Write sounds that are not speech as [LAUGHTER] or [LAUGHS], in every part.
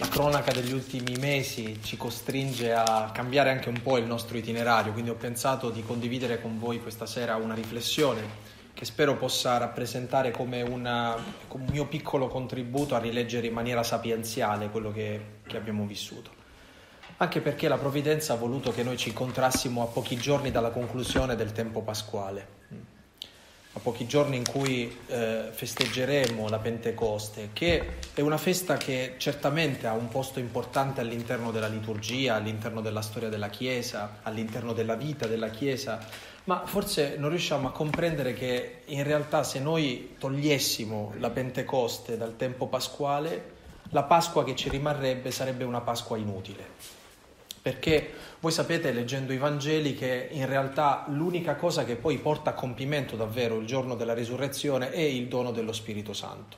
la cronaca degli ultimi mesi ci costringe a cambiare anche un po' il nostro itinerario, quindi ho pensato di condividere con voi questa sera una riflessione che spero possa rappresentare come, una, come un mio piccolo contributo a rileggere in maniera sapienziale quello che, che abbiamo vissuto. Anche perché la provvidenza ha voluto che noi ci incontrassimo a pochi giorni dalla conclusione del tempo pasquale a pochi giorni in cui eh, festeggeremo la Pentecoste, che è una festa che certamente ha un posto importante all'interno della liturgia, all'interno della storia della Chiesa, all'interno della vita della Chiesa, ma forse non riusciamo a comprendere che in realtà se noi togliessimo la Pentecoste dal tempo pasquale, la Pasqua che ci rimarrebbe sarebbe una Pasqua inutile perché voi sapete leggendo i Vangeli che in realtà l'unica cosa che poi porta a compimento davvero il giorno della risurrezione è il dono dello Spirito Santo,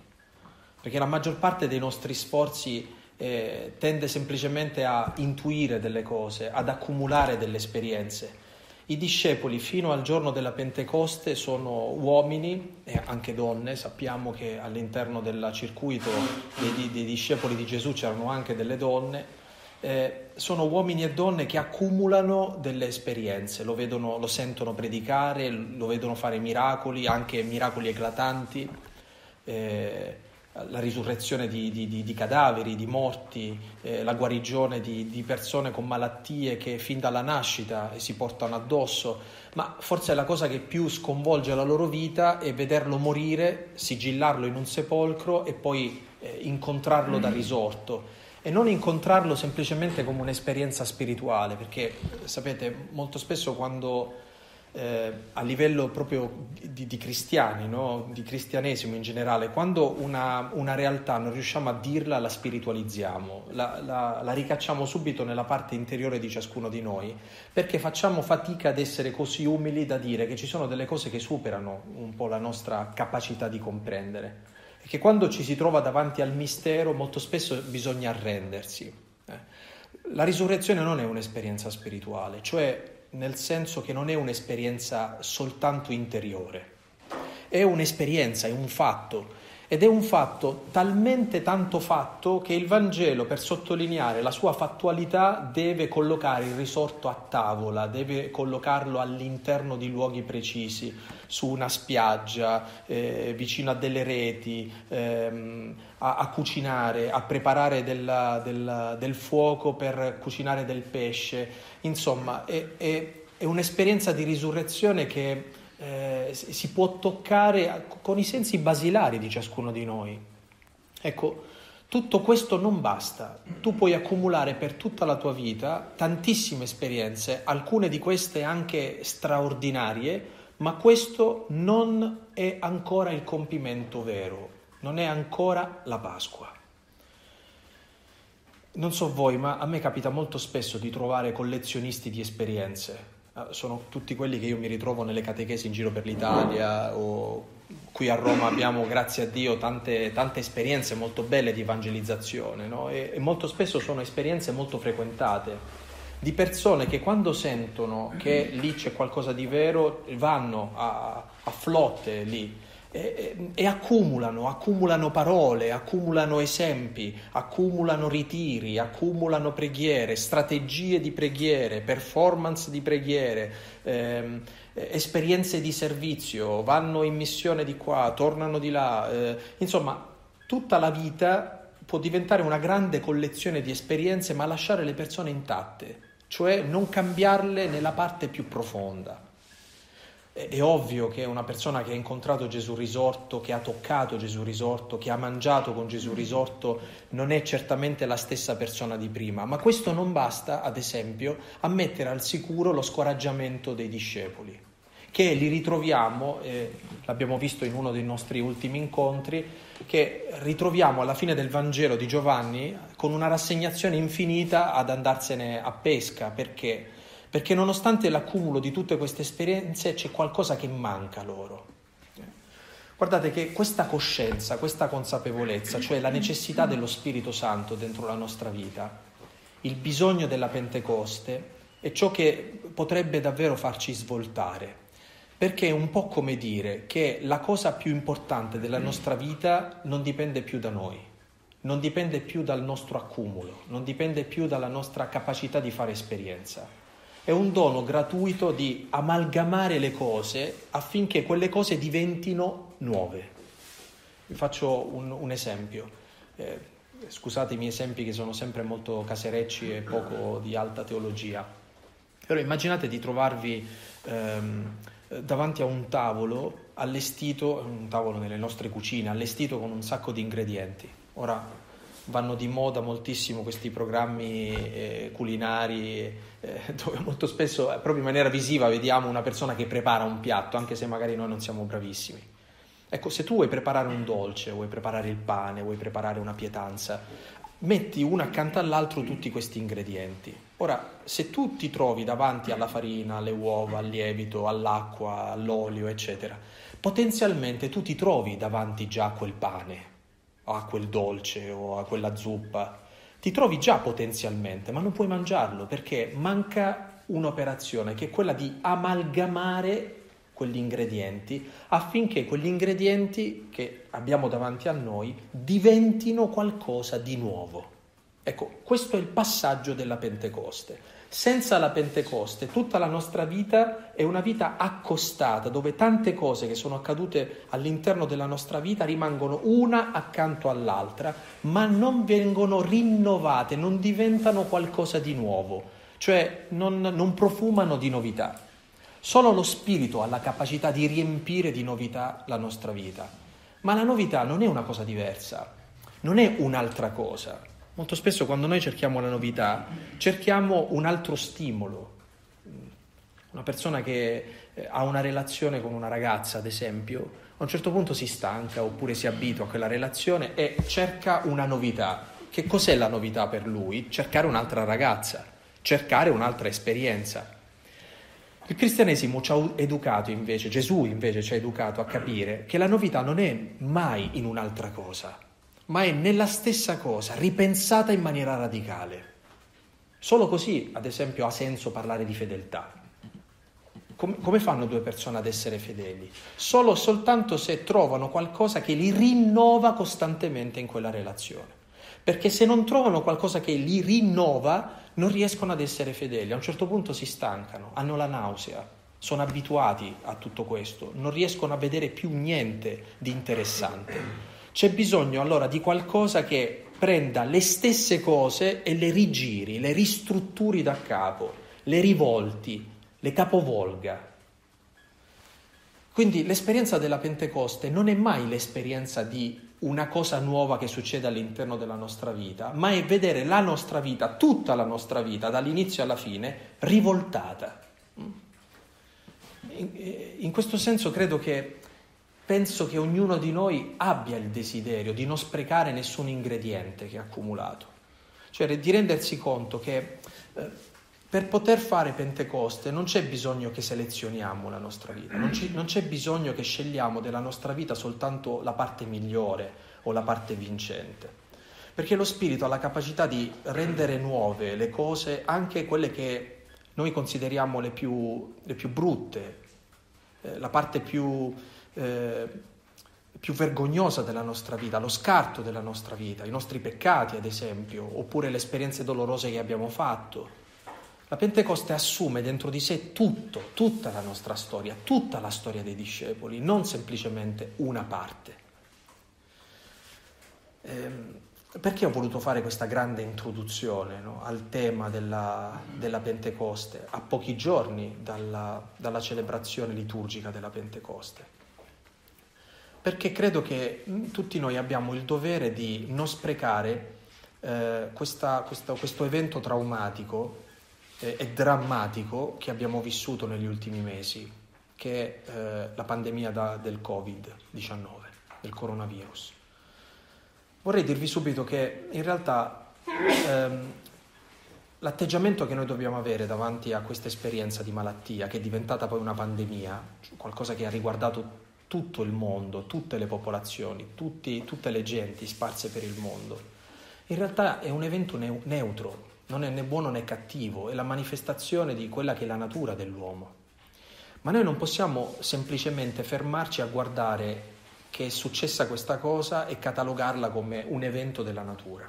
perché la maggior parte dei nostri sforzi eh, tende semplicemente a intuire delle cose, ad accumulare delle esperienze. I discepoli fino al giorno della Pentecoste sono uomini e anche donne, sappiamo che all'interno del circuito dei, dei discepoli di Gesù c'erano anche delle donne, eh, sono uomini e donne che accumulano delle esperienze, lo, vedono, lo sentono predicare, lo vedono fare miracoli, anche miracoli eclatanti, eh, la risurrezione di, di, di, di, cadaveri, di morti, eh, la guarigione di, persone con malattie che fin dalla nascita si portano addosso, ma forse la cosa che più sconvolge la loro vita è vederlo morire, sigillarlo in un sepolcro e poi eh, incontrarlo da risorto e non incontrarlo semplicemente come un'esperienza spirituale, perché sapete, molto spesso quando eh, a livello proprio di, di cristiani, no? di cristianesimo in generale, quando una, una, realtà non riusciamo a dirla, la spiritualizziamo, la, la, la ricacciamo subito nella parte interiore di ciascuno di noi, perché facciamo fatica ad essere così umili da dire che ci sono delle cose che superano un po' la nostra capacità di comprendere che quando ci si trova davanti al mistero molto spesso bisogna arrendersi. Eh. La risurrezione non è un'esperienza spirituale, cioè nel senso che non è un'esperienza soltanto interiore, è un'esperienza, è un fatto ed è un fatto talmente tanto fatto che il Vangelo, per sottolineare la sua fattualità, deve collocare il risorto a tavola, deve collocarlo all'interno di luoghi precisi, su una spiaggia, eh, vicino a delle reti, ehm, a, a, cucinare, a preparare della, della, del fuoco per cucinare del pesce. Insomma, è, è, è un'esperienza di risurrezione che eh, si può toccare con i sensi basilari di ciascuno di noi. Ecco, tutto questo non basta, tu puoi accumulare per tutta la tua vita tantissime esperienze, alcune di queste anche straordinarie, ma questo non è ancora il compimento vero, non è ancora la Pasqua. Non so voi, ma a me capita molto spesso di trovare collezionisti di esperienze, Ah, sono tutti quelli che io mi ritrovo nelle catechesi in giro per l'Italia o qui a Roma abbiamo, grazie a Dio, tante, tante esperienze molto belle di evangelizzazione no? e, e molto spesso sono esperienze molto frequentate di persone che quando sentono che lì c'è qualcosa di vero vanno a, a flotte lì e, e, accumulano, accumulano parole, accumulano esempi, accumulano ritiri, accumulano preghiere, strategie di preghiere, performance di preghiere, ehm, esperienze di servizio, vanno in missione di qua, tornano di là, eh, insomma tutta la vita può diventare una grande collezione di esperienze ma lasciare le persone intatte, cioè non cambiarle nella parte più profonda. È ovvio che una persona che ha incontrato Gesù risorto, che ha toccato Gesù risorto, che ha mangiato con Gesù risorto, non è certamente la stessa persona di prima, ma questo non basta, ad esempio, a mettere al sicuro lo scoraggiamento dei discepoli, che li ritroviamo, eh, l'abbiamo visto in uno dei nostri ultimi incontri, che ritroviamo alla fine del Vangelo di Giovanni con una rassegnazione infinita ad andarsene a pesca, perché? perché nonostante l'accumulo di tutte queste esperienze c'è qualcosa che manca loro. Guardate che questa coscienza, questa consapevolezza, cioè la necessità dello Spirito Santo dentro la nostra vita, il bisogno della Pentecoste, è ciò che potrebbe davvero farci svoltare, perché è un po' come dire che la cosa più importante della nostra vita non dipende più da noi, non dipende più dal nostro accumulo, non dipende più dalla nostra capacità di fare esperienza. È un dono gratuito di amalgamare le cose affinché quelle cose diventino nuove. Vi faccio un, un esempio. Eh, scusate i miei esempi che sono sempre molto caserecci e poco di alta teologia. Però immaginate di trovarvi ehm, davanti a un tavolo allestito, un tavolo nelle nostre cucine, allestito con un sacco di ingredienti. Ora vanno di moda moltissimo questi programmi eh, culinari eh, [LAUGHS] dove molto spesso, eh, proprio in maniera visiva, vediamo una persona che prepara un piatto, anche se magari noi non siamo bravissimi. Ecco, se tu vuoi preparare un dolce, vuoi preparare il pane, vuoi preparare una pietanza, metti uno accanto all'altro tutti questi ingredienti. Ora, se tu ti trovi davanti alla farina, alle uova, al lievito, all'acqua, all'olio, eccetera, potenzialmente tu ti trovi davanti già a quel pane, a quel dolce, o a quella zuppa. Ti trovi già potenzialmente, ma non puoi mangiarlo perché manca un'operazione che è quella di amalgamare quegli ingredienti affinché quegli ingredienti che abbiamo davanti a noi diventino qualcosa di nuovo. Ecco, questo è il passaggio della Pentecoste. Senza la Pentecoste tutta la nostra vita è una vita accostata, dove tante cose che sono accadute all'interno della nostra vita rimangono una accanto all'altra, ma non vengono rinnovate, non diventano qualcosa di nuovo, cioè non, non profumano di novità. Solo lo Spirito ha la capacità di riempire di novità la nostra vita. Ma la novità non è una cosa diversa, non è un'altra cosa. Molto spesso quando noi cerchiamo la novità, cerchiamo un altro stimolo. Una persona che eh, ha una relazione con una ragazza, ad esempio, a un certo punto si stanca oppure si abitua a quella relazione e cerca una novità. Che cos'è la novità per lui? Cercare un'altra ragazza, cercare un'altra esperienza. Il cristianesimo ci ha educato invece, Gesù invece ci ha educato a capire che la novità non è mai in un'altra cosa, ma è nella stessa cosa, ripensata in maniera radicale. Solo così, ad esempio, ha senso parlare di fedeltà. Come, come fanno due persone ad essere fedeli? Solo soltanto se trovano qualcosa che li rinnova costantemente in quella relazione. Perché se non trovano qualcosa che li rinnova, non riescono ad essere fedeli. A un certo punto si stancano, hanno la nausea, sono abituati a tutto questo, non riescono a vedere più niente di interessante. C'è bisogno allora di qualcosa che prenda le stesse cose e le rigiri, le ristrutturi da capo, le rivolti, le capovolga. Quindi l'esperienza della Pentecoste non è mai l'esperienza di una cosa nuova che succede all'interno della nostra vita, ma è vedere la nostra vita, tutta la nostra vita, dall'inizio alla fine, rivoltata. In, in questo senso credo che penso che ognuno di noi abbia il desiderio di non sprecare nessun ingrediente che ha accumulato, cioè di rendersi conto che eh, per poter fare Pentecoste non c'è bisogno che selezioniamo la nostra vita, non, ci, non, c'è bisogno che scegliamo della nostra vita soltanto la parte migliore o la parte vincente, perché lo Spirito ha la capacità di rendere nuove le cose, anche quelle che noi consideriamo le più, le più brutte, eh, la parte più, eh, più vergognosa della nostra vita, lo scarto della nostra vita, i nostri peccati ad esempio, oppure le esperienze dolorose che abbiamo fatto la Pentecoste assume dentro di sé tutto, tutta la nostra storia, tutta la storia dei discepoli, non semplicemente una parte. Ehm, perché ho voluto fare questa grande introduzione no, al tema della, della, Pentecoste, a pochi giorni dalla, dalla celebrazione liturgica della Pentecoste? Perché credo che mm, tutti noi abbiamo il dovere di non sprecare eh, questa, questa, questo evento traumatico eh, e drammatico che abbiamo vissuto negli ultimi mesi, che è eh, la pandemia da, del Covid-19, del coronavirus. Vorrei dirvi subito che in realtà ehm, l'atteggiamento che noi dobbiamo avere davanti a questa esperienza di malattia, che è diventata poi una pandemia, qualcosa che ha riguardato tutto il mondo, tutte le popolazioni, tutti, tutte le genti sparse per il mondo, in realtà è un evento neutro, non è né buono né cattivo, è la manifestazione di quella che è la natura dell'uomo. Ma noi non possiamo semplicemente fermarci a guardare che è successa questa cosa e catalogarla come un evento della natura.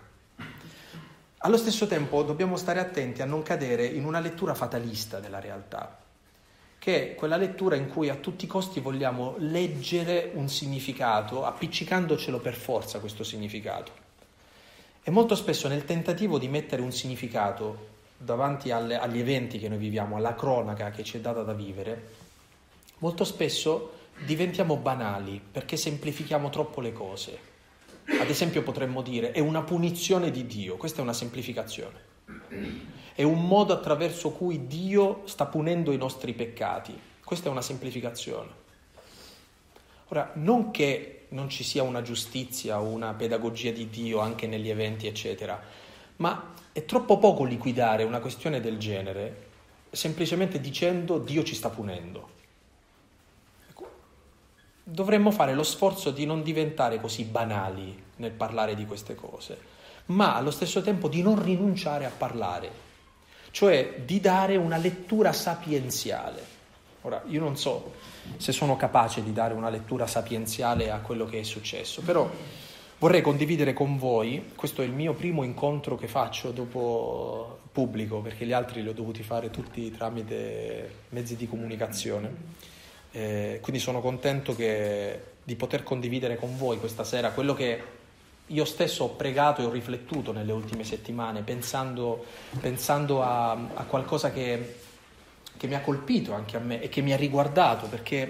Allo stesso tempo dobbiamo stare attenti a non cadere in una lettura fatalista della realtà, che è quella lettura in cui a tutti i costi vogliamo leggere un significato, appiccicandocelo per forza questo significato. E molto spesso nel tentativo di mettere un significato davanti alle, agli eventi che noi viviamo, alla cronaca che ci è data da vivere, molto spesso diventiamo banali perché semplifichiamo troppo le cose. Ad esempio potremmo dire è una punizione di Dio, questa è una semplificazione. È un modo attraverso cui Dio sta punendo i nostri peccati, questa è una semplificazione. Ora, non che non ci sia una giustizia una pedagogia di Dio anche negli eventi, eccetera, ma è troppo poco liquidare una questione del genere semplicemente dicendo Dio ci sta punendo. Dovremmo fare lo sforzo di non diventare così banali nel parlare di queste cose, ma allo stesso tempo di non rinunciare a parlare, cioè di dare una lettura sapienziale. Ora, io non so se sono capace di dare una lettura sapienziale a quello che è successo, però vorrei condividere con voi, questo è il mio primo incontro che faccio dopo pubblico, perché gli altri li ho dovuti fare tutti tramite mezzi di comunicazione eh, quindi sono contento che, di poter condividere con voi questa sera quello che io stesso ho pregato e ho riflettuto nelle ultime settimane, pensando, pensando a, a, qualcosa che, che, mi ha colpito anche a me e che mi ha riguardato, perché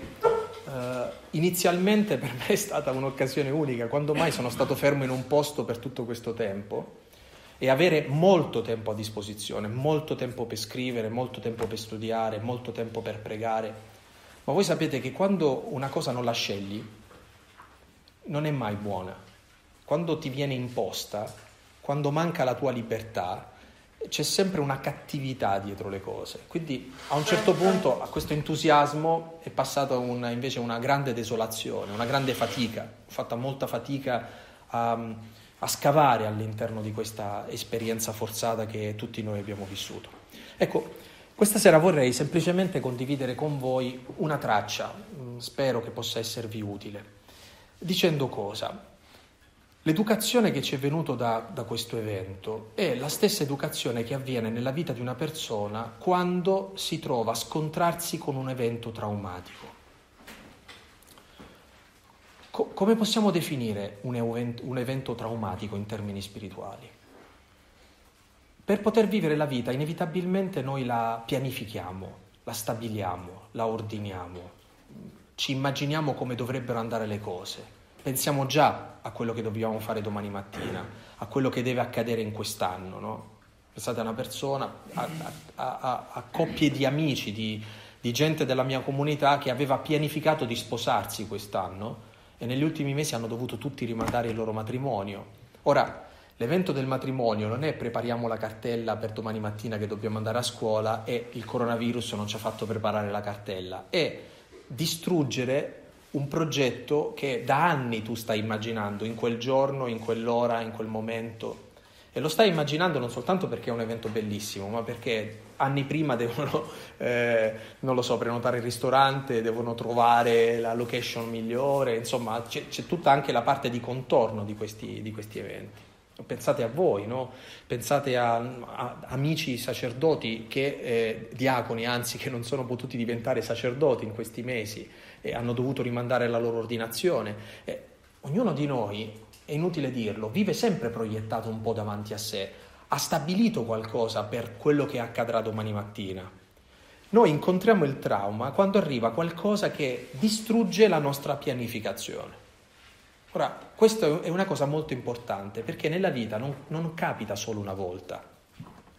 eh, inizialmente per me è stata un'occasione unica, quando mai sono stato fermo in un posto per tutto questo tempo e avere molto tempo a disposizione, molto tempo per scrivere, molto tempo per studiare, molto tempo per pregare ma voi sapete che quando una cosa non la scegli, non è mai buona. Quando ti viene imposta, quando manca la tua libertà, c'è sempre una cattività dietro le cose. Quindi a un certo punto a questo entusiasmo è passata una, invece una grande desolazione, una grande fatica. Ho fatto molta fatica a, a scavare all'interno di questa esperienza forzata che tutti noi abbiamo vissuto. Ecco, questa sera vorrei semplicemente condividere con voi una traccia, mm, spero che possa esservi utile, dicendo cosa? L'educazione che ci è venuta da, da, questo evento è la stessa educazione che avviene nella vita di una persona quando si trova a scontrarsi con un evento traumatico. Co- come possiamo definire un evento, un evento traumatico in termini spirituali? Per poter vivere la vita inevitabilmente noi la pianifichiamo, la stabiliamo, la ordiniamo, ci immaginiamo come dovrebbero andare le cose, pensiamo già a quello che dobbiamo fare domani mattina, a quello che deve accadere in quest'anno. No? Pensate a una persona, a, a, a, a coppie di amici, di, di gente della mia comunità che aveva pianificato di sposarsi quest'anno e negli ultimi mesi hanno dovuto tutti rimandare il loro matrimonio. Ora, L'evento del matrimonio non è prepariamo la cartella per domani mattina che dobbiamo andare a scuola e il coronavirus non ci ha fatto preparare la cartella, è distruggere un progetto che da anni tu stai immaginando, in quel giorno, in quell'ora, in quel momento. E lo stai immaginando non soltanto perché è un evento bellissimo, ma perché anni prima [LAUGHS] devono, eh, non lo so, prenotare il ristorante, devono trovare la location migliore, insomma c'è, c'è tutta anche la parte di contorno di questi, di questi eventi. Pensate a voi, no? pensate a, a, amici sacerdoti, che, eh, diaconi anzi, che non sono potuti diventare sacerdoti in questi mesi e hanno dovuto rimandare la loro ordinazione. Eh, ognuno di noi, è inutile dirlo, vive sempre proiettato un po' davanti a sé, ha stabilito qualcosa per quello che accadrà domani mattina. Noi incontriamo il trauma quando arriva qualcosa che distrugge la nostra pianificazione. Ora, questa è una cosa molto importante perché nella vita non, non capita solo una volta.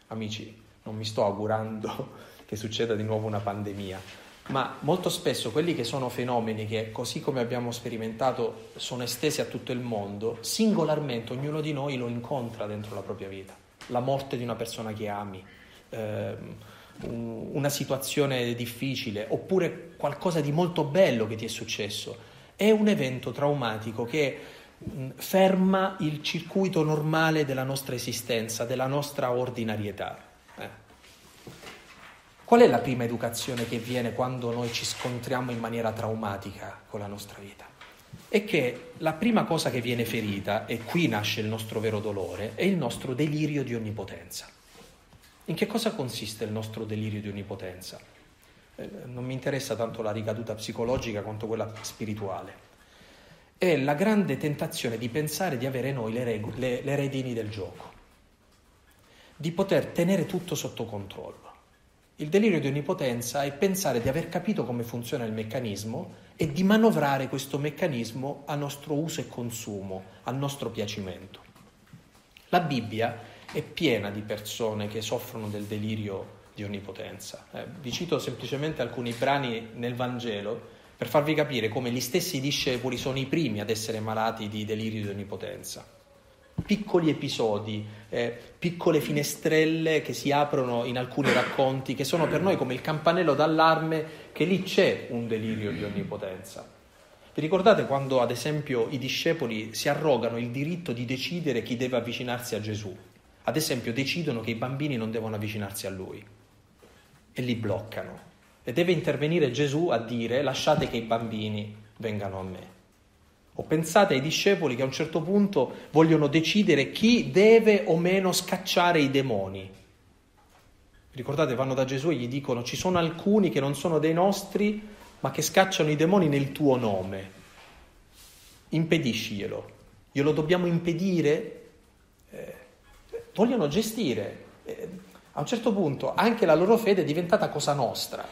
Amici, non mi sto augurando [LAUGHS] che succeda di nuovo una pandemia, ma molto spesso quelli che sono fenomeni che, così come abbiamo sperimentato, sono estesi a tutto il mondo, singolarmente ognuno di noi lo incontra dentro la propria vita. La morte di una persona che ami, ehm, una situazione difficile, oppure qualcosa di molto bello che ti è successo è un evento traumatico che ferma il circuito normale della nostra esistenza, della nostra ordinarietà. Qual è la prima educazione che viene quando noi ci scontriamo in maniera traumatica con la nostra vita? è che la prima cosa che viene ferita, e qui nasce il nostro vero dolore, è il nostro delirio di onnipotenza. In che cosa consiste il nostro delirio di onnipotenza? Eh, non mi interessa tanto la ricaduta psicologica quanto quella spirituale. È la grande tentazione di pensare di avere noi le, regu- le, le redini del gioco, di poter tenere tutto sotto controllo. Il delirio di onnipotenza è pensare di aver capito come funziona il meccanismo e di manovrare questo meccanismo a nostro uso e consumo, al nostro piacimento. La Bibbia è piena di persone che soffrono del delirio di onnipotenza. Eh, vi cito semplicemente alcuni brani nel Vangelo per farvi capire come gli stessi discepoli sono i primi ad essere malati di delirio di onnipotenza. Piccoli episodi, eh, piccole finestrelle che si aprono in alcuni racconti, che sono per noi come il campanello d'allarme che lì c'è un delirio di onnipotenza. Vi ricordate quando, ad esempio, i discepoli si arrogano il diritto di decidere chi deve avvicinarsi a Gesù? Ad esempio, decidono che i bambini non devono avvicinarsi a lui e li bloccano. E deve intervenire Gesù a dire lasciate che i bambini vengano a me. O pensate ai discepoli che a un certo punto vogliono decidere chi deve o meno scacciare i demoni. Ricordate, vanno da Gesù e gli dicono ci sono alcuni che non sono dei nostri, ma che scacciano i demoni nel tuo nome. Impedisciglielo. Glielo dobbiamo impedire? Eh, vogliono gestire. Eh, a un certo punto anche la loro fede è diventata cosa nostra,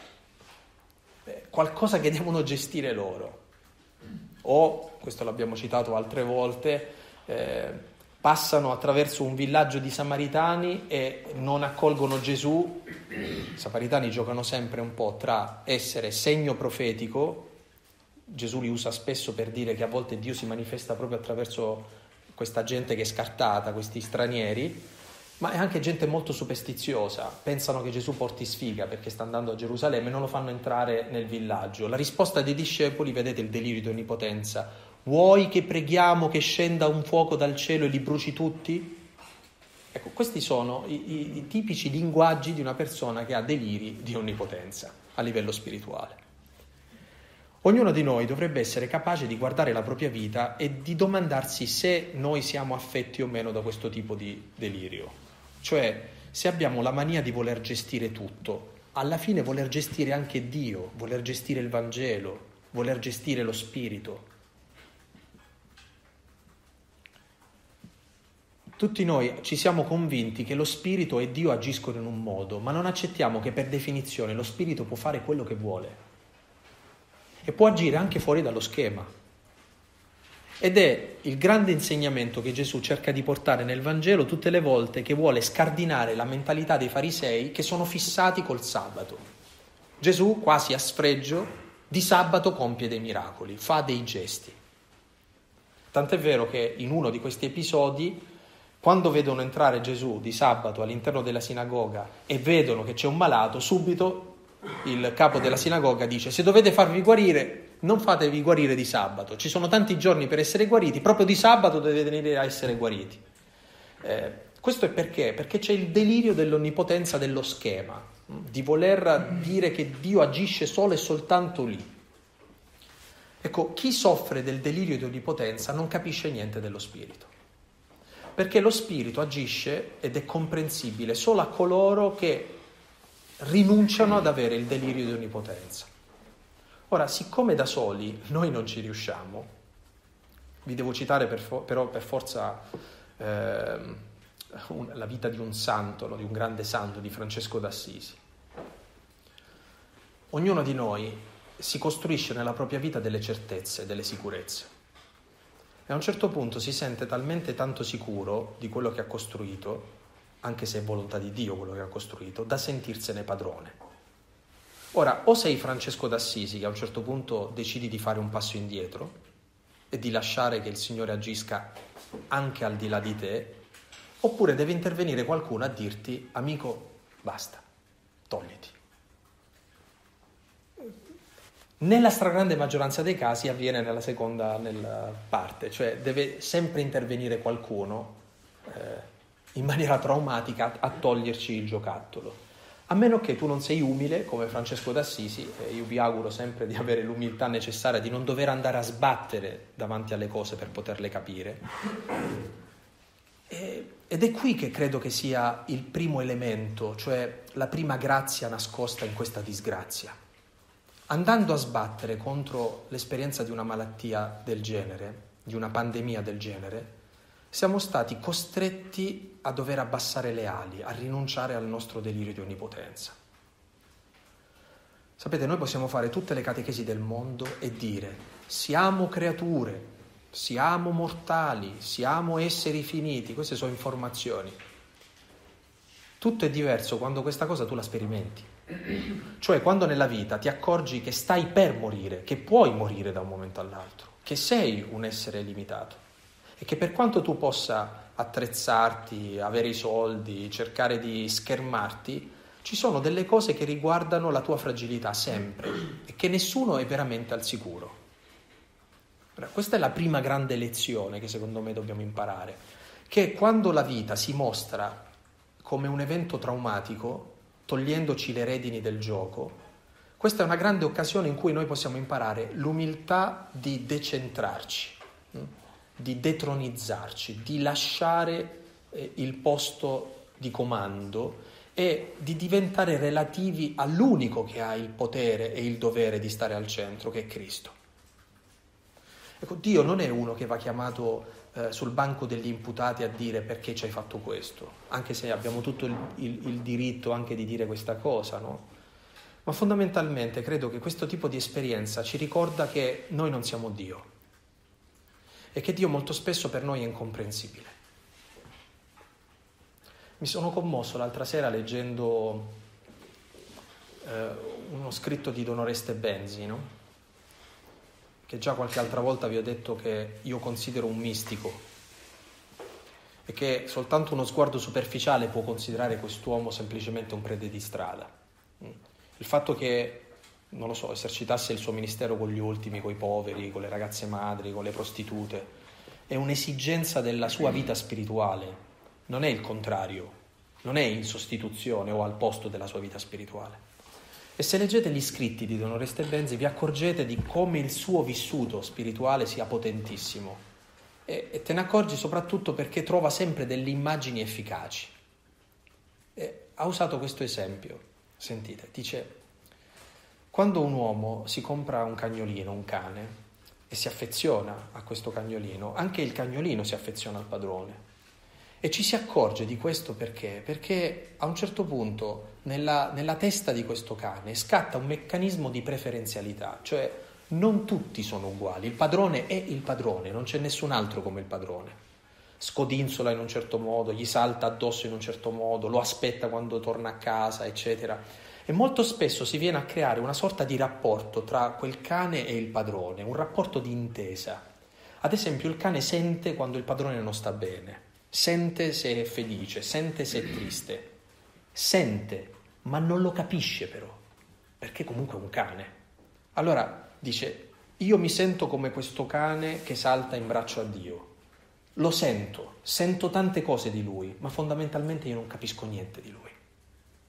eh, qualcosa che devono gestire loro. O, questo l'abbiamo citato altre volte, eh, passano attraverso un villaggio di samaritani e non accolgono Gesù. I samaritani giocano sempre un po' tra essere segno profetico, Gesù li usa spesso per dire che a volte Dio si manifesta proprio attraverso questa gente che è scartata, questi stranieri, ma è anche gente molto superstiziosa, pensano che Gesù porti sfiga perché sta andando a Gerusalemme e non lo fanno entrare nel villaggio. La risposta dei discepoli, vedete il delirio di onnipotenza, vuoi che preghiamo che scenda un fuoco dal cielo e li bruci tutti? Ecco, questi sono i, i, i tipici linguaggi di una persona che ha deliri di onnipotenza a livello spirituale. Ognuno di noi dovrebbe essere capace di guardare la propria vita e di domandarsi se noi siamo affetti o meno da questo tipo di delirio. Cioè, se abbiamo la mania di voler gestire tutto, alla fine voler gestire anche Dio, voler gestire il Vangelo, voler gestire lo Spirito. Tutti noi ci siamo convinti che lo Spirito e Dio agiscono in un modo, ma non accettiamo che per definizione lo Spirito può fare quello che vuole e può agire anche fuori dallo schema. Ed è il grande insegnamento che Gesù cerca di portare nel Vangelo tutte le volte che vuole scardinare la mentalità dei farisei che sono fissati col sabato. Gesù, quasi a sfregio, di sabato compie dei miracoli, fa dei gesti. Tant'è vero che in uno di questi episodi, quando vedono entrare Gesù di sabato all'interno della sinagoga e vedono che c'è un malato, subito il capo della sinagoga dice se dovete farvi guarire non fatevi guarire di sabato, ci sono tanti giorni per essere guariti, proprio di sabato dovete venire a essere guariti. Eh, questo è perché? Perché c'è il delirio dell'onnipotenza dello schema, di voler dire che Dio agisce solo e soltanto lì. Ecco, chi soffre del delirio di onnipotenza non capisce niente dello spirito, perché lo spirito agisce ed è comprensibile solo a coloro che rinunciano ad avere il delirio di onnipotenza. Ora, siccome da soli noi non ci riusciamo, vi devo citare per fo- però per forza eh, un, la vita di un santo, no? di un grande santo, di Francesco d'Assisi. Ognuno di noi si costruisce nella propria vita delle certezze, delle sicurezze. E a un certo punto si sente talmente tanto sicuro di quello che ha costruito anche se è volontà di Dio quello che ha costruito, da sentirsene padrone. Ora, o sei Francesco d'Assisi che a un certo punto decidi di fare un passo indietro e di lasciare che il Signore agisca anche al di là di te, oppure deve intervenire qualcuno a dirti, amico, basta, togliti. Nella stragrande maggioranza dei casi avviene nella seconda nella parte, cioè deve sempre intervenire qualcuno eh, in maniera traumatica a toglierci il giocattolo. A meno che tu non sei umile come Francesco d'Assisi, e io vi auguro sempre di avere l'umiltà necessaria di non dover andare a sbattere davanti alle cose per poterle capire. E, ed è qui che credo che sia il primo elemento, cioè la prima grazia nascosta in questa disgrazia. Andando a sbattere contro l'esperienza di una malattia del genere, di una pandemia del genere, siamo stati costretti a dover abbassare le ali, a rinunciare al nostro delirio di onnipotenza. Sapete, noi possiamo fare tutte le catechesi del mondo e dire siamo creature, siamo mortali, siamo esseri finiti, queste sono informazioni. Tutto è diverso quando questa cosa tu la sperimenti. Cioè quando nella vita ti accorgi che stai per morire, che puoi morire da un momento all'altro, che sei un essere limitato e che per quanto tu possa attrezzarti, avere i soldi, cercare di schermarti, ci sono delle cose che riguardano la tua fragilità sempre e che nessuno è veramente al sicuro. Questa è la prima grande lezione che secondo me dobbiamo imparare, che quando la vita si mostra come un evento traumatico, togliendoci le redini del gioco, questa è una grande occasione in cui noi possiamo imparare l'umiltà di decentrarci di detronizzarci, di lasciare eh, il posto di comando e di diventare relativi all'unico che ha il potere e il dovere di stare al centro, che è Cristo. Ecco, Dio non è uno che va chiamato eh, sul banco degli imputati a dire perché ci hai fatto questo, anche se abbiamo tutto il, il, il diritto anche di dire questa cosa, no? Ma fondamentalmente credo che questo tipo di esperienza ci ricorda che noi non siamo Dio e che Dio molto spesso per noi è incomprensibile. Mi sono commosso l'altra sera leggendo eh, uno scritto di Don Oreste Benzi, no? Che già qualche altra volta vi ho detto che io considero un mistico e che soltanto uno sguardo superficiale può considerare quest'uomo semplicemente un prete di strada. Il fatto che non lo so, esercitasse il suo ministero con gli ultimi, con i poveri, con le ragazze madri, con le prostitute. È un'esigenza della sua vita spirituale, non è il contrario, non è in sostituzione o al posto della sua vita spirituale. E se leggete gli scritti di Don Oreste Benzi vi accorgete di come il suo vissuto spirituale sia potentissimo e, e te ne accorgi soprattutto perché trova sempre delle immagini efficaci. E ha usato questo esempio, sentite, dice quando un uomo si compra un cagnolino, un cane, e si affeziona a questo cagnolino, anche il cagnolino si affeziona al padrone. E ci si accorge di questo perché? Perché a un certo punto nella, nella testa di questo cane scatta un meccanismo di preferenzialità, cioè non tutti sono uguali, il padrone è il padrone, non c'è nessun altro come il padrone. Scodinzola in un certo modo, gli salta addosso in un certo modo, lo aspetta quando torna a casa, eccetera. E molto spesso si viene a creare una sorta di rapporto tra quel cane e il padrone, un rapporto di intesa. Ad esempio il cane sente quando il padrone non sta bene, sente se è felice, sente se è triste, sente, ma non lo capisce però, perché comunque è un cane. Allora dice, io mi sento come questo cane che salta in braccio a Dio. Lo sento, sento tante cose di lui, ma fondamentalmente io non capisco niente di lui.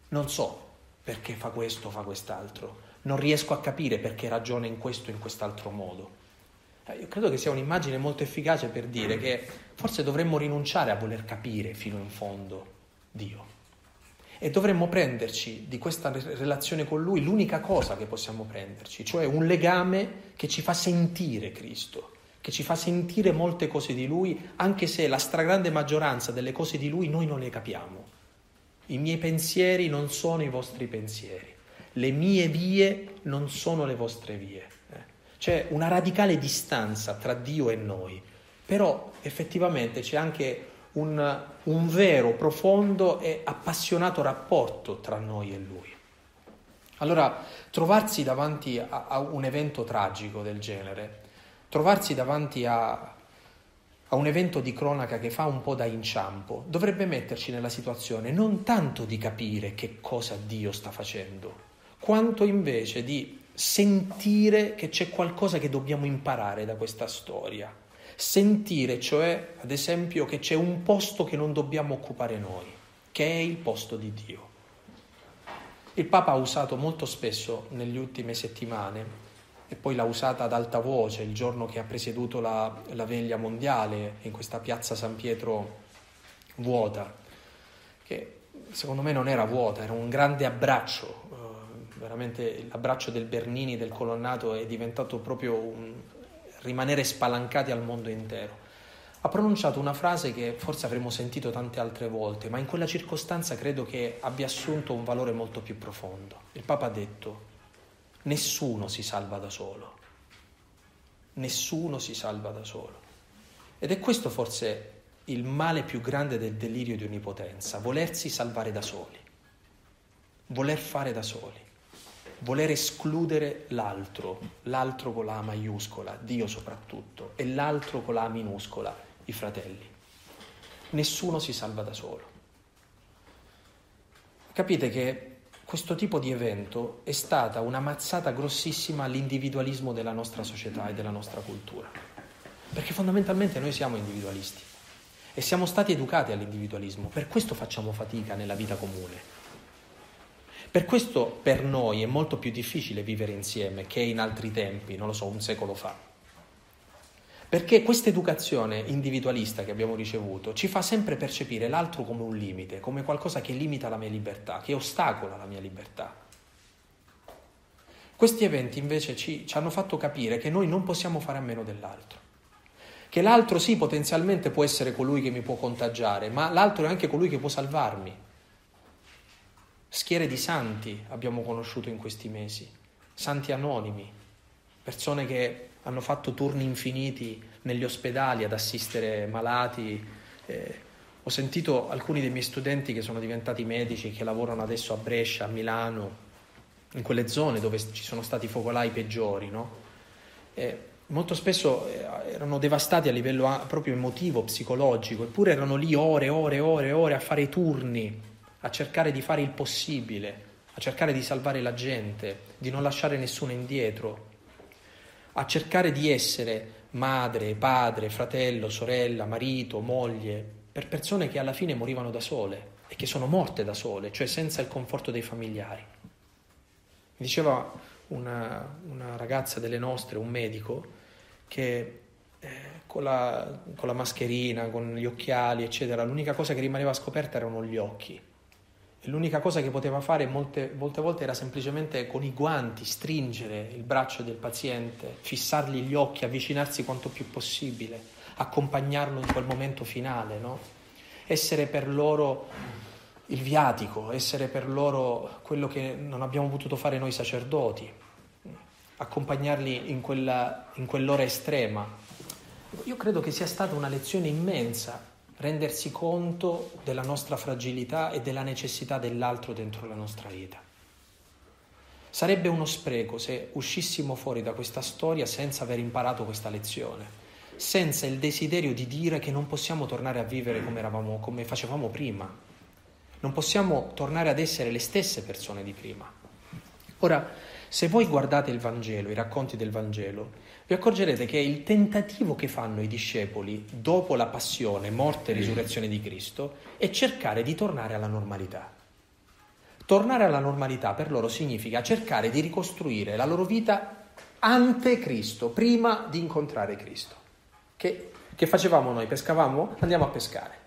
Non so perché fa questo fa quest'altro. Non riesco a capire perché ragiona in questo o in quest'altro modo. Eh, io credo che sia un'immagine molto efficace per dire che forse dovremmo rinunciare a voler capire fino in fondo Dio. E dovremmo prenderci di questa relazione con Lui l'unica cosa che possiamo prenderci, cioè un legame che ci fa sentire Cristo, che ci fa sentire molte cose di Lui, anche se la stragrande maggioranza delle cose di Lui noi non le capiamo. I miei pensieri non sono i vostri pensieri, le mie vie non sono le vostre vie. Eh. C'è una radicale distanza tra Dio e noi, però effettivamente c'è anche un, un vero, profondo e appassionato rapporto tra noi e Lui. Allora, trovarsi davanti a, a un evento tragico del genere, trovarsi davanti a, a un evento di cronaca che fa un po' da inciampo, dovrebbe metterci nella situazione non tanto di capire che cosa Dio sta facendo, quanto invece di sentire che c'è qualcosa che dobbiamo imparare da questa storia. Sentire, cioè, ad esempio, che c'è un posto che non dobbiamo occupare noi, che è il posto di Dio. Il Papa ha usato molto spesso negli ultime settimane e poi l'ha usata ad alta voce il giorno che ha presieduto la, la veglia mondiale in questa piazza San Pietro vuota, che secondo me non era vuota, era un grande abbraccio, eh, veramente l'abbraccio del Bernini, del colonnato è diventato proprio un rimanere spalancati al mondo intero. Ha pronunciato una frase che forse avremmo sentito tante altre volte, ma in quella circostanza credo che abbia assunto un valore molto più profondo. Il Papa ha detto, nessuno si salva da solo, nessuno si salva da solo. Ed è questo forse il male più grande del delirio di onnipotenza, volersi salvare da soli, voler fare da soli, voler escludere l'altro, l'altro con la maiuscola, Dio soprattutto, e l'altro con la minuscola, i fratelli. Nessuno si salva da solo. Capite che questo tipo di evento è stata una mazzata grossissima all'individualismo della nostra società e della nostra cultura. Perché fondamentalmente noi siamo individualisti. E siamo stati educati all'individualismo, per questo facciamo fatica nella vita comune. Per questo per noi è molto più difficile vivere insieme che in altri tempi, non lo so, un secolo fa. Perché questa educazione individualista che abbiamo ricevuto ci fa sempre percepire l'altro come un limite, come qualcosa che limita la mia libertà, che ostacola la mia libertà. Questi eventi invece ci, ci hanno fatto capire che noi non possiamo fare a meno dell'altro che l'altro sì potenzialmente può essere colui che mi può contagiare, ma l'altro è anche colui che può salvarmi. Schiere di santi abbiamo conosciuto in questi mesi, santi anonimi, persone che hanno fatto turni infiniti negli ospedali ad assistere malati. Eh, ho sentito alcuni dei miei studenti che sono diventati medici, che lavorano adesso a Brescia, a Milano, in quelle zone dove ci sono stati focolai peggiori, no? Eh, molto spesso eh, erano devastati a livello proprio emotivo, psicologico, eppure erano lì ore, ore, ore, ore a fare i turni, a cercare di fare il possibile, a cercare di salvare la gente, di non lasciare nessuno indietro, a cercare di essere madre, padre, fratello, sorella, marito, moglie, per persone che alla fine morivano da sole e che sono morte da sole, cioè senza il conforto dei familiari. Mi diceva una, una ragazza delle nostre, un medico, che eh, con, la, con la mascherina, con gli occhiali, eccetera, l'unica cosa che rimaneva scoperta erano gli occhi. L'unica cosa che poteva fare molte, molte volte era semplicemente con i guanti stringere il braccio del paziente, fissargli gli occhi, avvicinarsi quanto più possibile, accompagnarlo in quel momento finale, no? essere per loro il viatico, essere per loro quello che non abbiamo potuto fare noi sacerdoti accompagnarli in, quella, in quell'ora estrema. Io credo che sia stata una lezione immensa rendersi conto della nostra fragilità e della necessità dell'altro dentro la nostra vita. Sarebbe uno spreco se uscissimo fuori da questa storia senza aver imparato questa lezione, senza il desiderio di dire che non possiamo tornare a vivere come, eravamo, come facevamo prima, non possiamo tornare ad essere le stesse persone di prima. Ora, se voi guardate il Vangelo, i racconti del Vangelo, vi accorgerete che il tentativo che fanno i discepoli dopo la passione, morte e risurrezione di Cristo è cercare di tornare alla normalità. Tornare alla normalità per loro significa cercare di ricostruire la loro vita ante Cristo, prima di incontrare Cristo. Che, che facevamo noi? Pescavamo? Andiamo a pescare.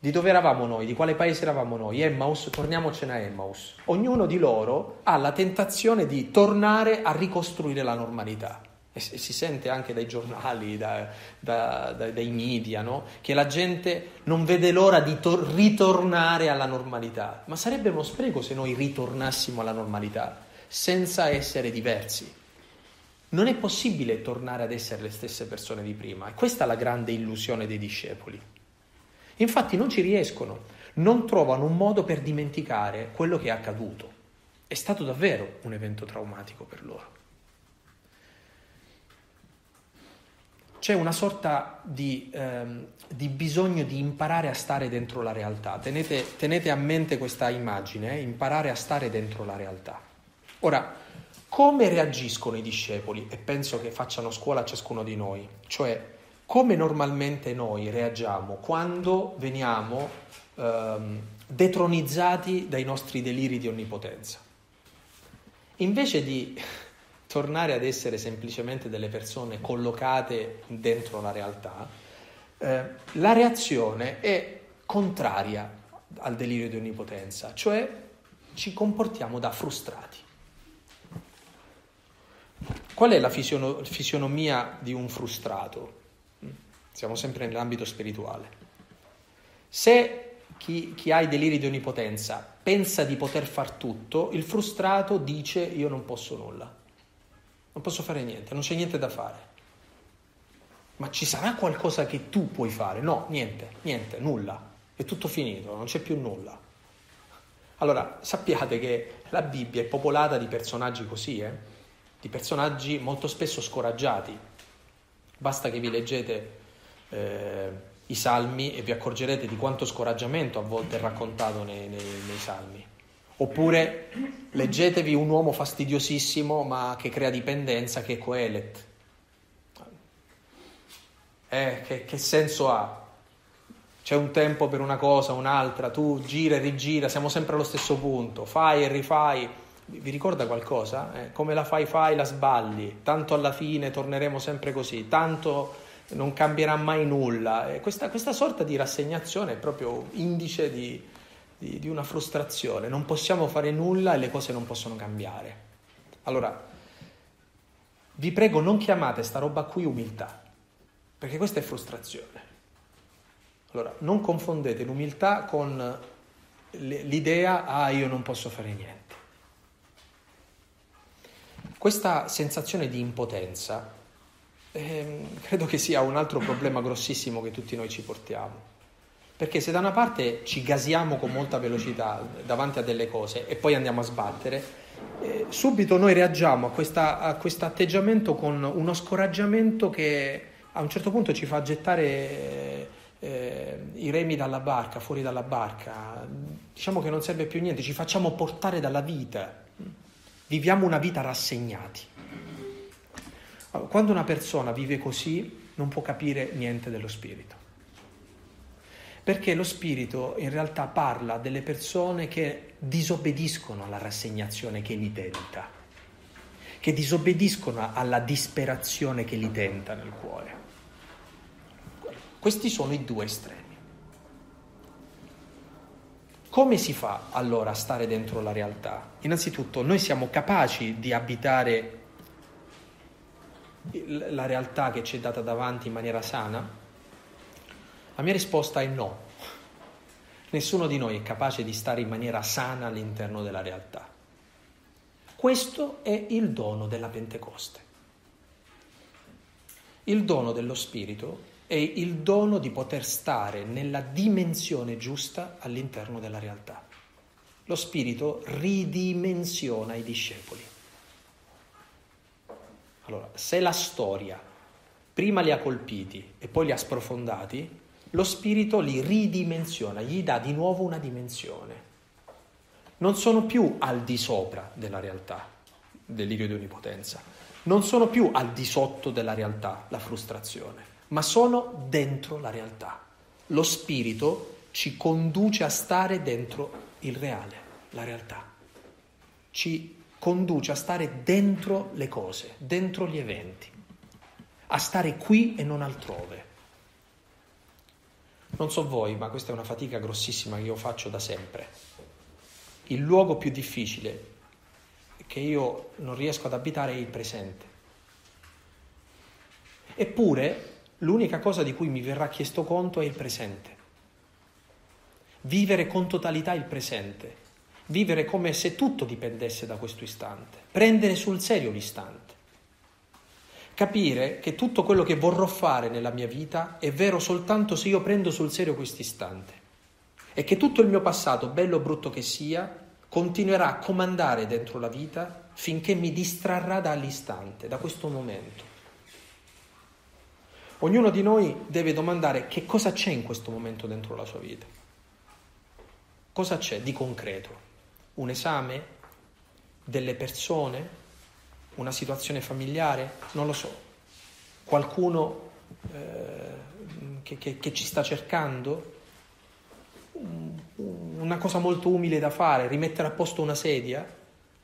Di dove eravamo noi? Di quale paese eravamo noi? Emmaus? Torniamocene a Emmaus. Ognuno di loro ha la tentazione di tornare a ricostruire la normalità. E si sente anche dai giornali, da, da, da, dai media, no? che la gente non vede l'ora di to- ritornare alla normalità. Ma sarebbe uno spreco se noi ritornassimo alla normalità senza essere diversi. Non è possibile tornare ad essere le stesse persone di prima. E questa è la grande illusione dei discepoli. Infatti non ci riescono, non trovano un modo per dimenticare quello che è accaduto. È stato davvero un evento traumatico per loro. C'è una sorta di, ehm, di bisogno di imparare a stare dentro la realtà. Tenete, tenete a mente questa immagine, eh? imparare a stare dentro la realtà. Ora, come reagiscono i discepoli? E penso che facciano scuola a ciascuno di noi. Cioè, come normalmente noi reagiamo quando veniamo ehm, detronizzati dai nostri deliri di onnipotenza. invece di [LAUGHS] tornare ad essere semplicemente delle persone collocate dentro la realtà, eh, la reazione è contraria al delirio di onnipotenza, cioè ci comportiamo da frustrati. Qual è la fisionomia di un frustrato? Siamo sempre nell'ambito spirituale. Se chi, chi, ha i deliri di onnipotenza pensa di poter far tutto, il frustrato dice io non posso nulla, non posso fare niente, non c'è niente da fare. Ma ci sarà qualcosa che tu puoi fare? No, niente, niente, nulla, è tutto finito, non c'è più nulla. Allora, sappiate che la Bibbia è popolata di personaggi così, eh? di personaggi molto spesso scoraggiati. Basta che vi leggete eh, i salmi e vi accorgerete di quanto scoraggiamento a volte è raccontato nei, nei, nei salmi. Oppure leggetevi un uomo fastidiosissimo ma che crea dipendenza che è Coelet. Eh, che, che senso ha? C'è un tempo per una cosa, un'altra, tu gira e rigira, siamo sempre allo stesso punto, fai e rifai. Vi ricorda qualcosa? Eh, come la fai fai la sballi, tanto alla fine torneremo sempre così, tanto non cambierà mai nulla. Questa, questa sorta di rassegnazione è proprio indice di, di, di una frustrazione, non possiamo fare nulla e le cose non possono cambiare. Allora, vi prego non chiamate sta roba qui umiltà, perché questa è frustrazione. Allora, non confondete l'umiltà con l'idea, ah, io non posso fare niente. Questa sensazione di impotenza eh, credo che sia un altro problema grossissimo che tutti noi ci portiamo. Perché se da una parte ci gasiamo con molta velocità davanti a delle cose e poi andiamo a sbattere, eh, subito noi reagiamo a, questa, a questo atteggiamento con uno scoraggiamento che a un certo punto ci fa gettare eh, i remi dalla barca, fuori dalla barca. Diciamo che non serve più niente, ci facciamo portare dalla vita. Viviamo una vita rassegnati. Quando una persona vive così non può capire niente dello spirito. Perché lo spirito in realtà parla delle persone che disobbediscono alla rassegnazione che li tenta, che disobbediscono alla disperazione che li tenta nel cuore. Questi sono i due estremi. Come si fa allora a stare dentro la realtà? Innanzitutto noi siamo capaci di abitare la realtà che ci è data davanti in maniera sana? La mia risposta è no. Nessuno di noi è capace di stare in maniera sana all'interno della realtà. Questo è il dono della Pentecoste. Il dono dello Spirito è il dono di poter stare nella dimensione giusta all'interno della realtà. Lo Spirito ridimensiona i discepoli. Allora, se la storia prima li ha colpiti e poi li ha sprofondati, lo spirito li ridimensiona, gli dà di nuovo una dimensione. Non sono più al di sopra della realtà, delirio di onnipotenza, non sono più al di sotto della realtà, la frustrazione, ma sono dentro la realtà. Lo spirito ci conduce a stare dentro il reale, la realtà. Ci conduce a stare dentro le cose, dentro gli eventi, a stare qui e non altrove. Non so voi, ma questa è una fatica grossissima che io faccio da sempre. Il luogo più difficile che io non riesco ad abitare è il presente. Eppure l'unica cosa di cui mi verrà chiesto conto è il presente. Vivere con totalità il presente vivere come se tutto dipendesse da questo istante, prendere sul serio l'istante, capire che tutto quello che vorrò fare nella mia vita è vero soltanto se io prendo sul serio questo istante e che tutto il mio passato, bello o brutto che sia, continuerà a comandare dentro la vita finché mi distrarrà dall'istante, da questo momento. Ognuno di noi deve domandare che cosa c'è in questo momento dentro la sua vita. Cosa c'è di concreto? Un esame, delle persone, una situazione familiare, non lo so, qualcuno eh, che, che, che ci sta cercando, una cosa molto umile da fare, rimettere a posto una sedia,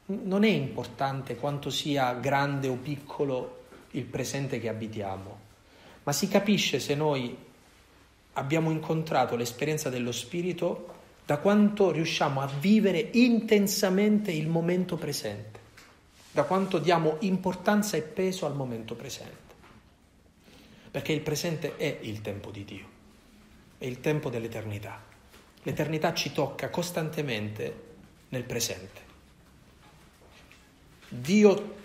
non è importante quanto sia grande o piccolo il presente che abitiamo, ma si capisce se noi abbiamo incontrato l'esperienza dello Spirito da quanto riusciamo a vivere intensamente il momento presente, da quanto diamo importanza e peso al momento presente. Perché il presente è il tempo di Dio, è il tempo dell'eternità. L'eternità ci tocca costantemente nel presente. Dio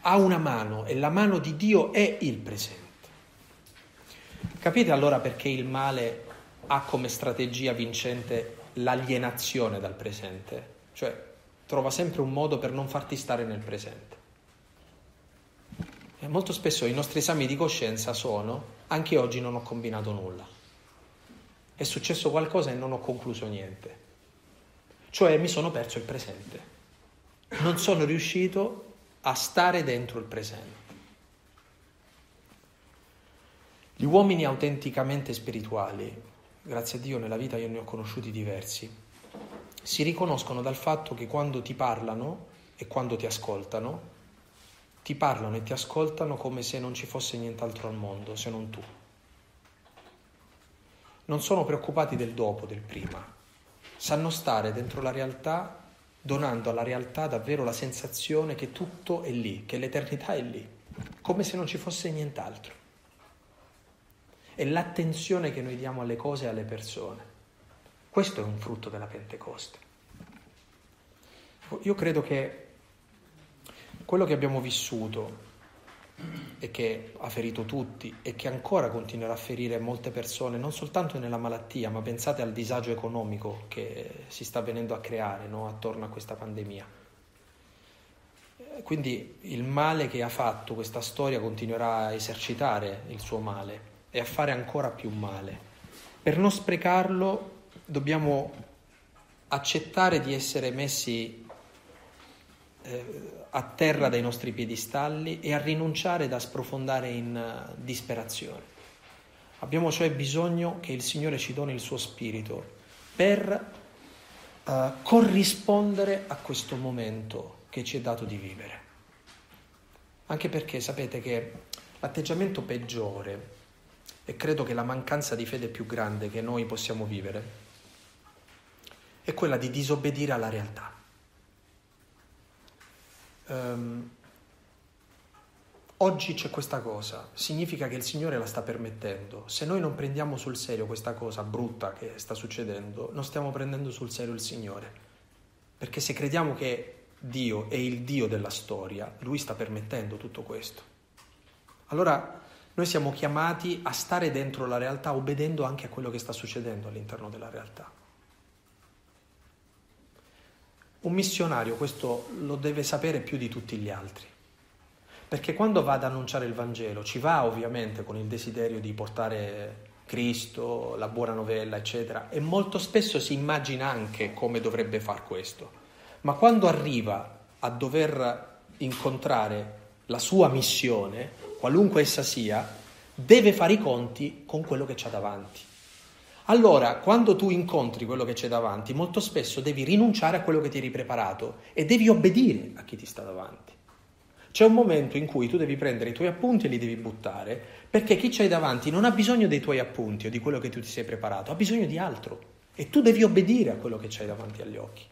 ha una mano e la mano di Dio è il presente. Capite allora perché il male ha come strategia vincente l'alienazione dal presente? Cioè trova sempre un modo per non farti stare nel presente. E molto spesso i nostri esami di coscienza sono anche oggi non ho combinato nulla. È successo qualcosa e non ho concluso niente. Cioè mi sono perso il presente. Non sono riuscito a stare dentro il presente. Gli uomini autenticamente spirituali, grazie a Dio nella vita io ne ho conosciuti diversi, si riconoscono dal fatto che quando ti parlano e quando ti ascoltano, ti parlano e ti ascoltano come se non ci fosse nient'altro al mondo se non tu. Non sono preoccupati del dopo, del prima, sanno stare dentro la realtà donando alla realtà davvero la sensazione che tutto è lì, che l'eternità è lì, come se non ci fosse nient'altro. È l'attenzione che noi diamo alle cose e alle persone. Questo è un frutto della Pentecoste. Io credo che quello che abbiamo vissuto e che ha ferito tutti e che ancora continuerà a ferire molte persone, non soltanto nella malattia, ma pensate al disagio economico che si sta venendo a creare no? attorno a questa pandemia. Quindi il male che ha fatto questa storia continuerà a esercitare il suo male e a fare ancora più male. Per non sprecarlo dobbiamo accettare di essere messi eh, a terra dai nostri piedistalli e a rinunciare da sprofondare in uh, disperazione. Abbiamo cioè bisogno che il Signore ci doni il suo spirito per uh, corrispondere a questo momento che ci è dato di vivere. Anche perché sapete che l'atteggiamento peggiore, e credo che la mancanza di fede più grande che noi possiamo vivere, è quella di disobbedire alla realtà um, oggi c'è questa cosa, significa che il Signore la sta permettendo. Se noi non prendiamo sul serio questa cosa brutta che sta succedendo, non stiamo prendendo sul serio il Signore. Perché se crediamo che Dio è il Dio della storia, Lui sta permettendo tutto questo. Allora noi siamo chiamati a stare dentro la realtà obbedendo anche a quello che sta succedendo all'interno della realtà. Un missionario questo lo deve sapere più di tutti gli altri, perché quando va ad annunciare il Vangelo ci va ovviamente con il desiderio di portare Cristo, la buona novella, eccetera, e molto spesso si immagina anche come dovrebbe far questo, ma quando arriva a dover incontrare la sua missione, qualunque essa sia, deve fare i conti con quello che c'ha davanti. Allora, quando tu incontri quello che c'è davanti, molto spesso devi rinunciare a quello che ti eri preparato e devi obbedire a chi ti sta davanti. C'è un momento in cui tu devi prendere i tuoi appunti e li devi buttare, perché chi c'hai davanti non ha bisogno dei tuoi appunti o di quello che tu ti sei preparato, ha bisogno di altro e tu devi obbedire a quello che c'hai davanti agli occhi.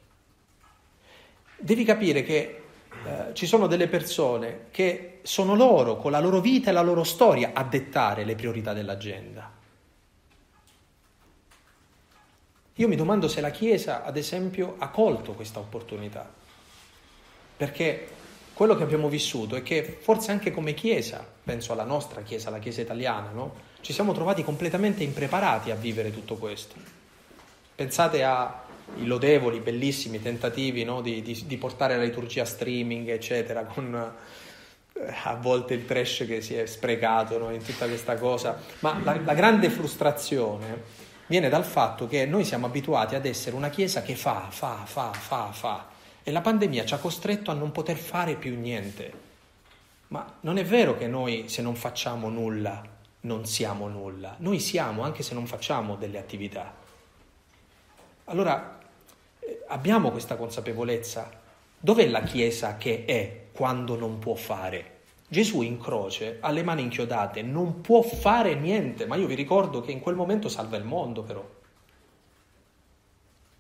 Devi capire che eh, ci sono delle persone che sono loro, con la loro vita e la loro storia, a dettare le priorità dell'agenda. Io mi domando se la Chiesa, ad esempio, ha colto questa opportunità, perché quello che abbiamo vissuto è che forse anche come Chiesa, penso alla nostra Chiesa, la Chiesa italiana, no? ci siamo trovati completamente impreparati a vivere tutto questo. Pensate ai lodevoli, bellissimi tentativi no? di, di, di, portare la liturgia streaming, eccetera, con eh, a volte il trash che si è sprecato no? in tutta questa cosa, ma la, la grande frustrazione viene dal fatto che noi siamo abituati ad essere una Chiesa che fa, fa, fa, fa, fa. E la pandemia ci ha costretto a non poter fare più niente. Ma non è vero che noi se non facciamo nulla non siamo nulla. Noi siamo anche se non facciamo delle attività. Allora abbiamo questa consapevolezza Dov'è la Chiesa che è quando non può fare? Gesù in croce ha le mani inchiodate, non può fare niente, ma io vi ricordo che in quel momento salva il mondo però.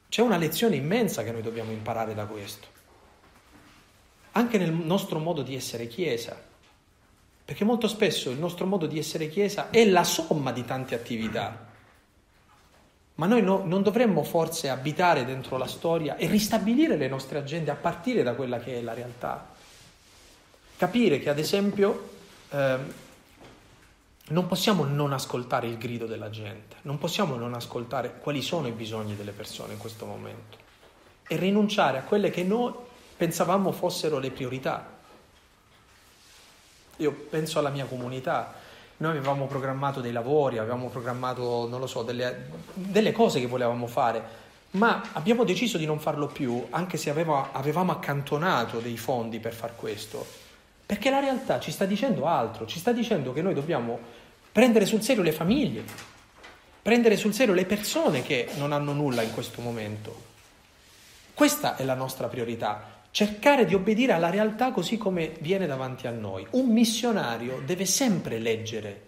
C'è una lezione immensa che noi dobbiamo imparare da questo, anche nel nostro modo di essere Chiesa, perché molto spesso il nostro modo di essere Chiesa è la somma di tante attività, ma noi no, non dovremmo forse abitare dentro la storia e ristabilire le nostre agende a partire da quella che è la realtà. Capire che ad esempio eh, non possiamo non ascoltare il grido della gente, non possiamo non ascoltare quali sono i bisogni delle persone in questo momento e rinunciare a quelle che noi pensavamo fossero le priorità. Io penso alla mia comunità, noi avevamo programmato dei lavori, avevamo programmato, non lo so, delle, delle cose che volevamo fare, ma abbiamo deciso di non farlo più, anche se aveva, avevamo accantonato dei fondi per far questo perché la realtà ci sta dicendo altro, ci sta dicendo che noi dobbiamo prendere sul serio le famiglie, prendere sul serio le persone che non hanno nulla in questo momento. Questa è la nostra priorità, cercare di obbedire alla realtà così come viene davanti a noi. Un missionario deve sempre leggere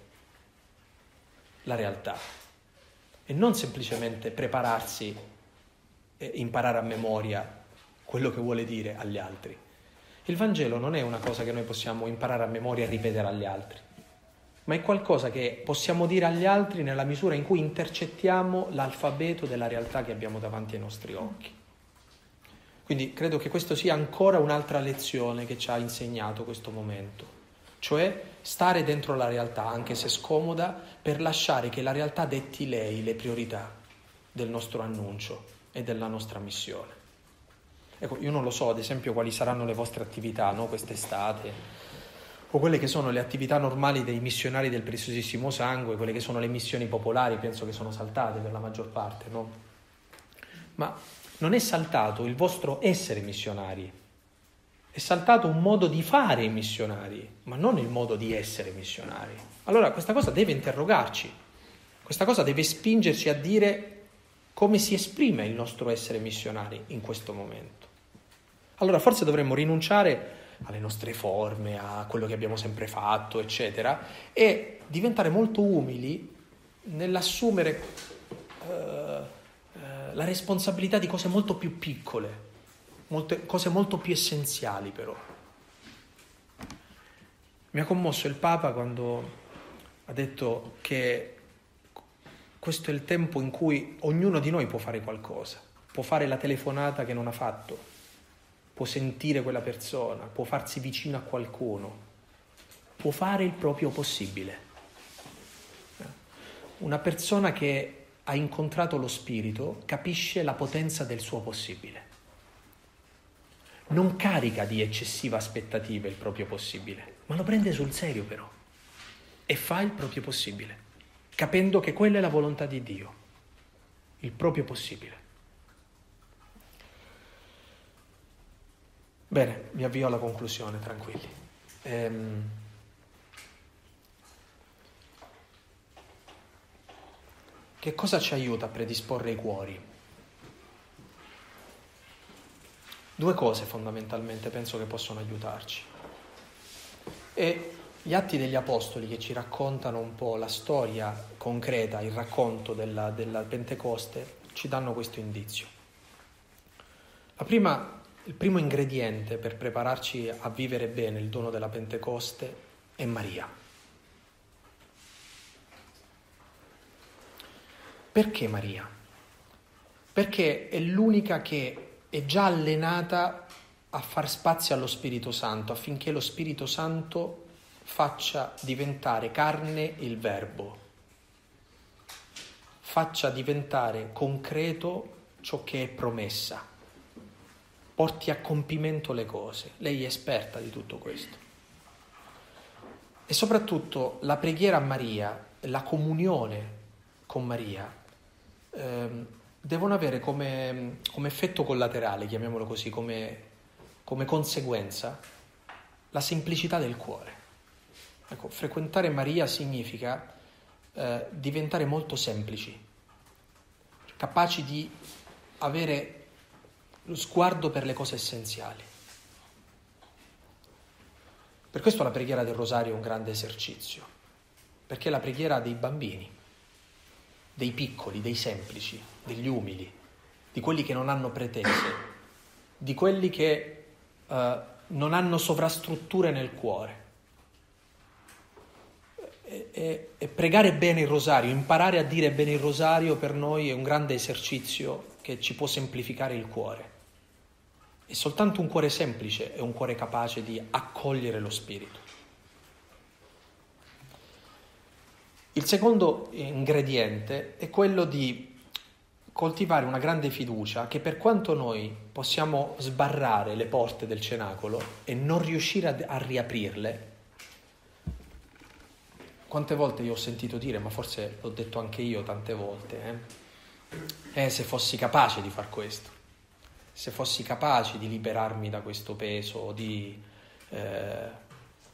la realtà e non semplicemente prepararsi e imparare a memoria quello che vuole dire agli altri. Il Vangelo non è una cosa che noi possiamo imparare a memoria e ripetere agli altri, ma è qualcosa che possiamo dire agli altri nella misura in cui intercettiamo l'alfabeto della realtà che abbiamo davanti ai nostri occhi. Quindi credo che questo sia ancora un'altra lezione che ci ha insegnato questo momento, cioè stare dentro la realtà, anche se scomoda, per lasciare che la realtà detti lei le priorità del nostro annuncio e della nostra missione. Ecco, io non lo so, ad esempio, quali saranno le vostre attività no? quest'estate, o quelle che sono le attività normali dei missionari del preziosissimo sangue, quelle che sono le missioni popolari, penso che sono saltate per la maggior parte, no? Ma non è saltato il vostro essere missionari, è saltato un modo di fare i missionari, ma non il modo di essere missionari. Allora questa cosa deve interrogarci, questa cosa deve spingerci a dire come si esprime il nostro essere missionari in questo momento. Allora forse dovremmo rinunciare alle nostre forme, a quello che abbiamo sempre fatto, eccetera, e diventare molto umili nell'assumere uh, la responsabilità di cose molto più piccole, molte, cose molto più essenziali però. Mi ha commosso il Papa quando ha detto che questo è il tempo in cui ognuno di noi può fare qualcosa, può fare la telefonata che non ha fatto, può sentire quella persona, può farsi vicino a qualcuno, può fare il proprio possibile. Una persona che ha incontrato lo Spirito capisce la potenza del suo possibile. Non carica di eccessiva aspettativa il proprio possibile, ma lo prende sul serio però e fa il proprio possibile, capendo che quella è la volontà di Dio, il proprio possibile. Bene, mi avvio alla conclusione, tranquilli. Ehm... Che cosa ci aiuta a predisporre i cuori? Due cose fondamentalmente penso che possono aiutarci. E gli atti degli Apostoli che ci raccontano un po' la storia concreta, il racconto della, della Pentecoste, ci danno questo indizio. Prima il primo ingrediente per prepararci a vivere bene il dono della Pentecoste è Maria. Perché Maria? Perché è l'unica che è già allenata a far spazio allo Spirito Santo affinché lo Spirito Santo faccia diventare carne il verbo, faccia diventare concreto ciò che è promessa porti a compimento le cose. Lei è esperta di tutto questo. E soprattutto la preghiera a Maria, la comunione con Maria, ehm, devono avere come, come, effetto collaterale, chiamiamolo così, come, come conseguenza, la semplicità del cuore. Ecco, frequentare Maria significa eh, diventare molto semplici, capaci di avere lo sguardo per le cose essenziali. Per questo la preghiera del rosario è un grande esercizio, perché è la preghiera dei bambini, dei piccoli, dei semplici, degli umili, di quelli che non hanno pretese, di quelli che uh, non hanno sovrastrutture nel cuore. E, e, e pregare bene il rosario, imparare a dire bene il rosario per noi è un grande esercizio che ci può semplificare il cuore. E soltanto un cuore semplice è un cuore capace di accogliere lo Spirito. Il secondo ingrediente è quello di coltivare una grande fiducia che per quanto noi possiamo sbarrare le porte del cenacolo e non riuscire a, a riaprirle, quante volte io ho sentito dire, ma forse l'ho detto anche io tante volte, eh, eh se fossi capace di far questo se fossi capace di liberarmi da questo peso, di eh,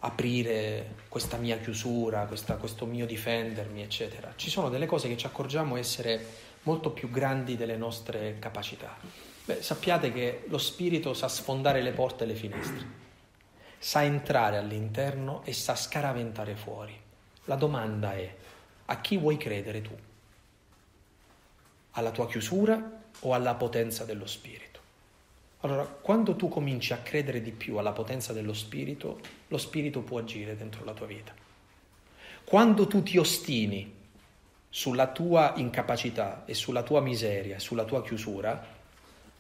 aprire questa mia chiusura, questa, questo mio difendermi, eccetera. Ci sono delle cose che ci accorgiamo essere molto più grandi delle nostre capacità. Beh, sappiate che lo spirito sa sfondare le porte e le finestre, sa entrare all'interno e sa scaraventare fuori. La domanda è, a chi vuoi credere tu? Alla tua chiusura o alla potenza dello spirito? Allora, quando tu cominci a credere di più alla potenza dello Spirito, lo Spirito può agire dentro la tua vita. Quando tu ti ostini sulla tua incapacità e sulla tua miseria, sulla tua chiusura,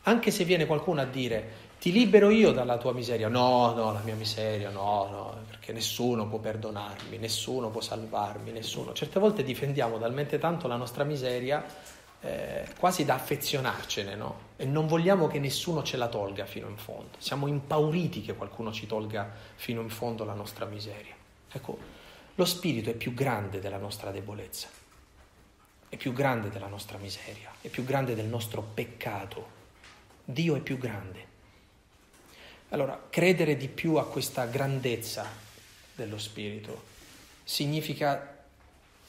anche se viene qualcuno a dire ti libero io dalla tua miseria, no, no, la mia miseria, no, no, perché nessuno può perdonarmi, nessuno può salvarmi, nessuno. Certe volte difendiamo talmente tanto la nostra miseria eh, quasi da affezionarcene, no? E non vogliamo che nessuno ce la tolga fino in fondo. Siamo impauriti che qualcuno ci tolga fino in fondo la nostra miseria. Ecco, lo spirito è più grande della nostra debolezza, è più grande della nostra miseria, è più grande del nostro peccato. Dio è più grande. Allora, credere di più a questa grandezza dello spirito significa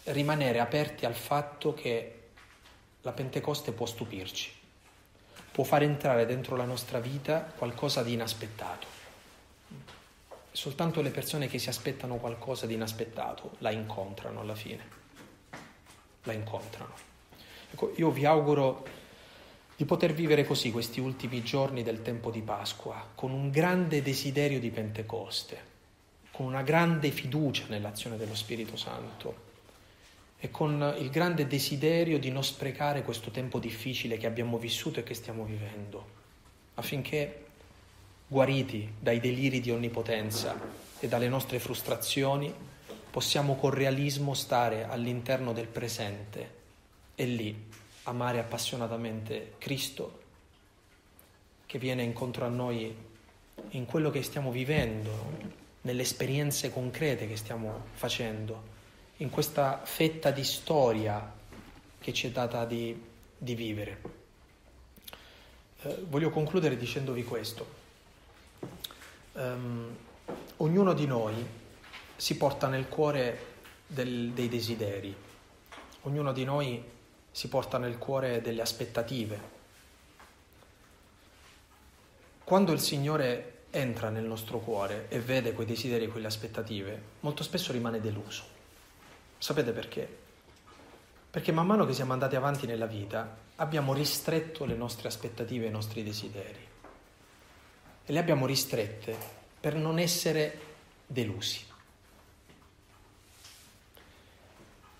rimanere aperti al fatto che la Pentecoste può stupirci, può far entrare dentro la nostra vita qualcosa di inaspettato. Soltanto le persone che si aspettano qualcosa di inaspettato la incontrano alla fine, la incontrano. Ecco, io vi auguro di poter vivere così questi ultimi giorni del tempo di Pasqua, con un grande desiderio di Pentecoste, con una grande fiducia nell'azione dello Spirito Santo e con il grande desiderio di non sprecare questo tempo difficile che abbiamo vissuto e che stiamo vivendo, affinché, guariti dai deliri di onnipotenza e dalle nostre frustrazioni, possiamo con realismo stare all'interno del presente e lì amare appassionatamente Cristo che viene incontro a noi in quello che stiamo vivendo, nelle esperienze concrete che stiamo facendo in questa fetta di storia che ci è data di, di vivere. Eh, voglio concludere dicendovi questo. Um, ognuno di noi si porta nel cuore del, dei desideri, ognuno di noi si porta nel cuore delle aspettative. Quando il Signore entra nel nostro cuore e vede quei desideri e quelle aspettative, molto spesso rimane deluso Sapete perché? Perché man mano che siamo andati avanti nella vita abbiamo ristretto le nostre aspettative e i nostri desideri. E le abbiamo ristrette per non essere delusi.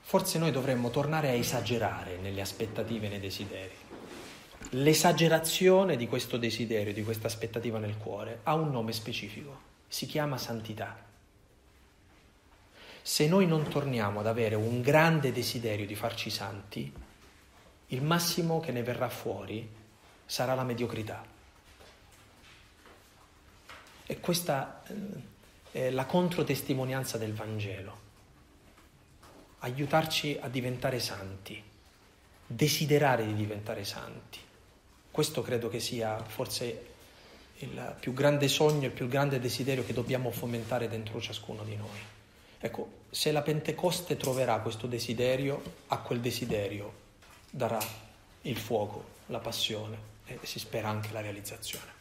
Forse noi dovremmo tornare a esagerare nelle aspettative e nei desideri. L'esagerazione di questo desiderio, di questa aspettativa nel cuore, ha un nome specifico, si chiama santità se noi non torniamo ad avere un grande desiderio di farci santi, il massimo che ne verrà fuori sarà la mediocrità. E questa eh, è la controtestimonianza del Vangelo. Aiutarci a diventare santi, desiderare di diventare santi. Questo credo che sia forse il più grande sogno, il più grande desiderio che dobbiamo fomentare dentro ciascuno di noi. Ecco, se la Pentecoste troverà questo desiderio, a quel desiderio darà il fuoco, la passione e si spera anche la realizzazione.